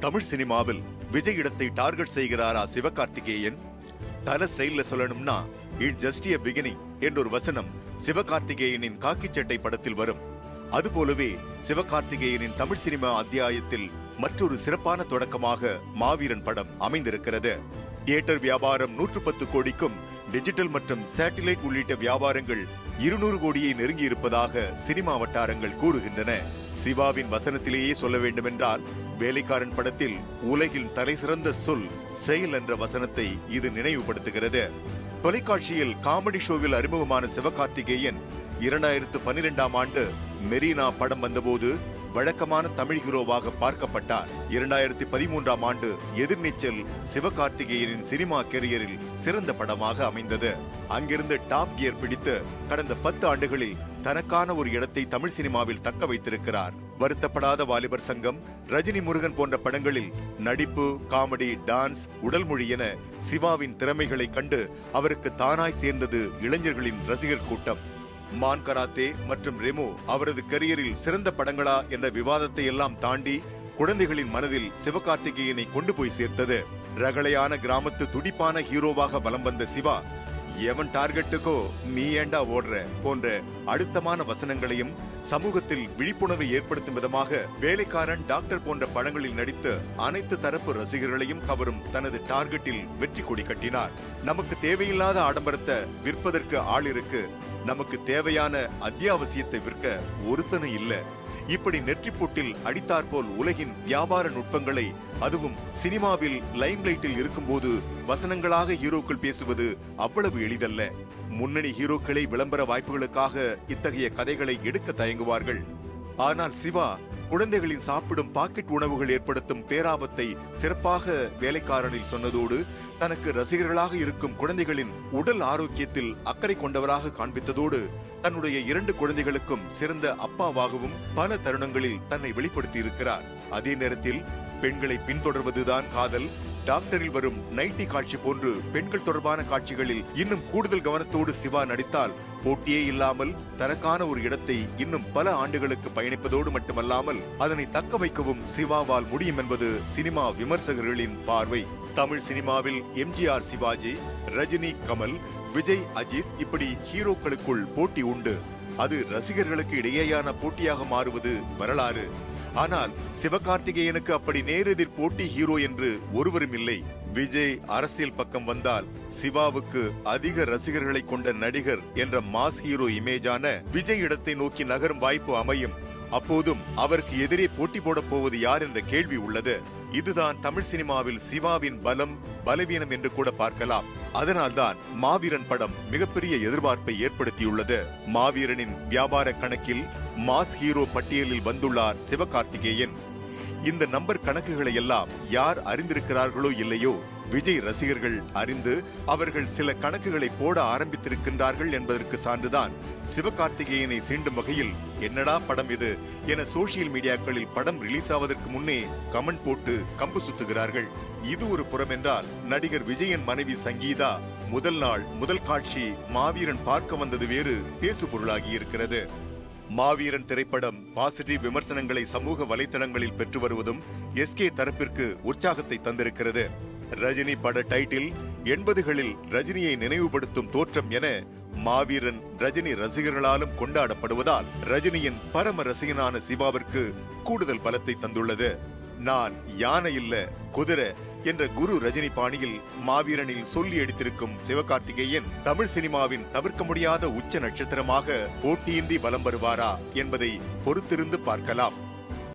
தமிழ் சினிமாவில் விஜய் இடத்தை டார்கெட் செய்கிறாரா சிவகார்த்திகேயன்? தல ஸ்டைல்ல சொல்லணும்னா இட் ஜஸ்ட் எ பிகினிங் என்றொரு வசனம் சிவகார்த்திகேயனின் காக்கி சட்டை படத்தில் வரும். அதுபோலவே சிவகார்த்திகேயனின் தமிழ் சினிமா அத்தியாயத்தில் மற்றொரு சிறப்பான தொடக்கமாக மாவீரன் படம் அமைந்திருக்கிறது. தியேட்டர் வியாபாரம் நூற்று பத்து கோடிக்கும் டிஜிட்டல் மற்றும் சேட்டிலைட் உள்ளிட்ட வியாபாரங்கள் இருநூறு கோடியை நெருங்கி இருப்பதாக சினிமா வட்டாரங்கள் கூறுகின்றன. சிவாவின் வசனத்திலேயே சொல்ல வேண்டுமென்றால் வேலைக்காரன் படத்தில் உலகின் தலை சிறந்த சொல் செயல் என்ற வசனத்தை இது நினைவுபடுத்துகிறது. தொலைக்காட்சியில் காமெடி ஷோவில் அறிமுகமான சிவகார்த்திகேயன் இரண்டாயிரத்து பன்னிரெண்டாம் ஆண்டு மெரினா படம் வந்தபோது வழக்கமான தமிழ் ஹீரோவாக பார்க்கப்பட்டார். இரண்டாயிரத்தி பதிமூன்றாம் ஆண்டு எதிர்நீச்சல் சிவகார்த்திகேயனின் சினிமா கெரியரில் சிறந்த படமாக அமைந்தது. அங்கிருந்து டாப் கியர் பிடித்து கடந்த பத்து ஆண்டுகளில் தனக்கான ஒரு இடத்தை தமிழ் சினிமாவில் தக்க வைத்திருக்கிறார். வருத்தப்படாத வாலிபர் சங்கம் ரஜினி முருகன் போன்ற படங்களில் நடிப்பு காமெடி டான்ஸ் உடல் மொழி என சிவாவின் திறமைகளை கண்டு அவருக்கு தானாய் சேர்ந்தது இளைஞர்களின் ரசிகர் கூட்டம். மான் கராத்தே மற்றும் ரெமோ அவரது கரியரில் சிறந்த படங்களா என்ற விவாதத்தை எல்லாம் தாண்டி குழந்தைகளின் மனதில் சிவகார்த்திகேயனை கொண்டு போய் சேர்த்தது. ரகளையான கிராமத்து துடிப்பான ஹீரோவாக வலம் வந்த சிவா எவன் டார்கெட்டுக்கோ நீ ஏண்டா ஓடுற? போன்ற அழுத்தமான வசனங்களையும் சமூகத்தில் விழிப்புணர்வை ஏற்படுத்தும் விதமாக வேலைக்காரன் டாக்டர் போன்ற படங்களில் நடித்து அனைத்து தரப்பு ரசிகர்களையும் கவரும் தனது டார்கெட்டில் வெற்றி கொடி கட்டினார். நமக்கு தேவையில்லாத ஆடம்பரத்தை விற்பதற்கு ஆள் இருக்கு. நமக்கு தேவையான அத்தியாவசியத்தை விற்க ஒருத்தனும் இல்ல. இப்படி நெற்றிப்பொட்டில் அடித்தாற்போல் உலகின் வியாபார நுட்பங்களை அதுவும் சினிமாவில் லைம்லைட்டில் இருக்கும்போது வசனங்களாக ஹீரோக்கள் பேசுவது அவ்வளவு எளிதல்ல. முன்னணி ஹீரோக்களை விளம்பர வாய்ப்புகளுக்காக இத்தகைய கதைகளை எடுக்க தயங்குவார்கள். ஆனால் சிவா குழந்தைகளின் சாப்பிடும் பாக்கெட் உணவுகள் ஏற்படுத்தும் பேராபத்தை சிறப்பாக வேலைக்காரனில் சொன்னதோடு தனக்கு ரசிகர்களாக இருக்கும் குழந்தைகளின் உடல் ஆரோக்கியத்தில் அக்கறை கொண்டவராக காண்பித்ததோடு தன்னுடைய இரண்டு குழந்தைகளுக்கும் சிறந்த அப்பாவாகவும் பல தருணங்களில் தன்னை வெளிப்படுத்தியிருக்கிறார். அதே நேரத்தில் பெண்களை பின்தொடர்வதுதான் காதல். டாக்டரில் வரும் நைட்டி காட்சி போன்று பெண்கள் தொடர்பான காட்சிகளில் இன்னும் கூடுதல் கவனத்தோடு சிவா நடித்தால் போட்டியே இல்லாமல் தனக்கான ஒரு இடத்தை இன்னும் பல ஆண்டுகளுக்கு பயணிப்பதோடு மட்டுமல்லாமல் அதனை தக்க வைக்கவும் சிவாவால் முடியும் என்பது சினிமா விமர்சகர்களின் பார்வை. தமிழ் சினிமாவில் எம்ஜிஆர் சிவாஜி ரஜினி கமல் விஜய் அஜித் இப்படி ஹீரோக்களுக்குள் போட்டி உண்டு. அது ரசிகர்களுக்கு இடையேயான போட்டியாக மாறுவது வரலாறு. ஆனால் சிவகார்த்திகேயனுக்கு அப்படி நேரெதிர் போட்டி ஹீரோ என்று ஒருவரும் இல்லை. விஜய் அரசியல் பக்கம் வந்தால் சிவாவுக்கு அதிக ரசிகர்களை கொண்ட நடிகர் என்ற மாஸ் ஹீரோ இமேஜான விஜய் இடத்தை நோக்கி நகரும் வாய்ப்பு அமையும். அப்போதும் அவருக்கு எதிரே போட்டி போடப் போவது யார் என்ற கேள்வி உள்ளது. இதுதான் தமிழ் சினிமாவில் சிவாவின் பலம் பலவீனம் என்று கூட பார்க்கலாம். அதனால்தான் மாவீரன் படம் மிகப்பெரிய எதிர்பார்ப்பை ஏற்படுத்தியுள்ளது. மாவீரனின் வியாபார கணக்கில் மாஸ் ஹீரோ பட்டியலில் வந்துள்ளார் சிவகார்த்திகேயன். இந்த நம்பர் கணக்குகளை எல்லாம் யார் அறிந்திருக்கிறார்களோ இல்லையோ விஜய் ரசிகர்கள் அறிந்து அவர்கள் சில கணக்குகளை போட ஆரம்பித்திருக்கின்றார்கள் என்பதற்கு சான்றுதான் சிவகார்த்திகேயனை சீண்டும் வகையில் என்னடா படம் இது என சோசியல் மீடியாக்களில் படம் ரிலீஸ் ஆவதற்கு முன்னே கமெண்ட் போட்டு கம்பு சுத்துகிறார்கள். இது ஒரு புறம் என்றால் நடிகர் விஜயன் மனைவி சங்கீதா முதல் நாள் முதல் காட்சி மாவீரன் பார்க்க வந்தது வேறு பேசு பொருளாகி இருக்கிறது. மாவீரன் திரைப்படம் பாசிட்டிவ் விமர்சனங்களை சமூக வலைதளங்களில் பெற்று வருவதும் எஸ்கே தரப்பிற்கு உற்சாகத்தை தந்திருக்கிறது. ரஜினி பட டைட்டில் எண்பதுகளில் ரஜினியை நினைவுபடுத்தும் தோற்றம் என மாவீரன் ரஜினி ரசிகர்களாலும் கொண்டாடப்படுவதால் ரஜினியின் பரம ரசிகனான சிவாவிற்கு கூடுதல் பலத்தை தந்துள்ளது. நான் யானை இல்ல குதிரை என்ற குரு ரஜினி பாணியில் மாவீரனில் சொல்லி எடுத்திருக்கும் சிவகார்த்திகேயன் தமிழ் சினிமாவின் தவிர்க்க முடியாத உச்ச நட்சத்திரமாக போட்டியின்றி வலம் வருவாரா என்பதை பொறுத்திருந்து பார்க்கலாம்.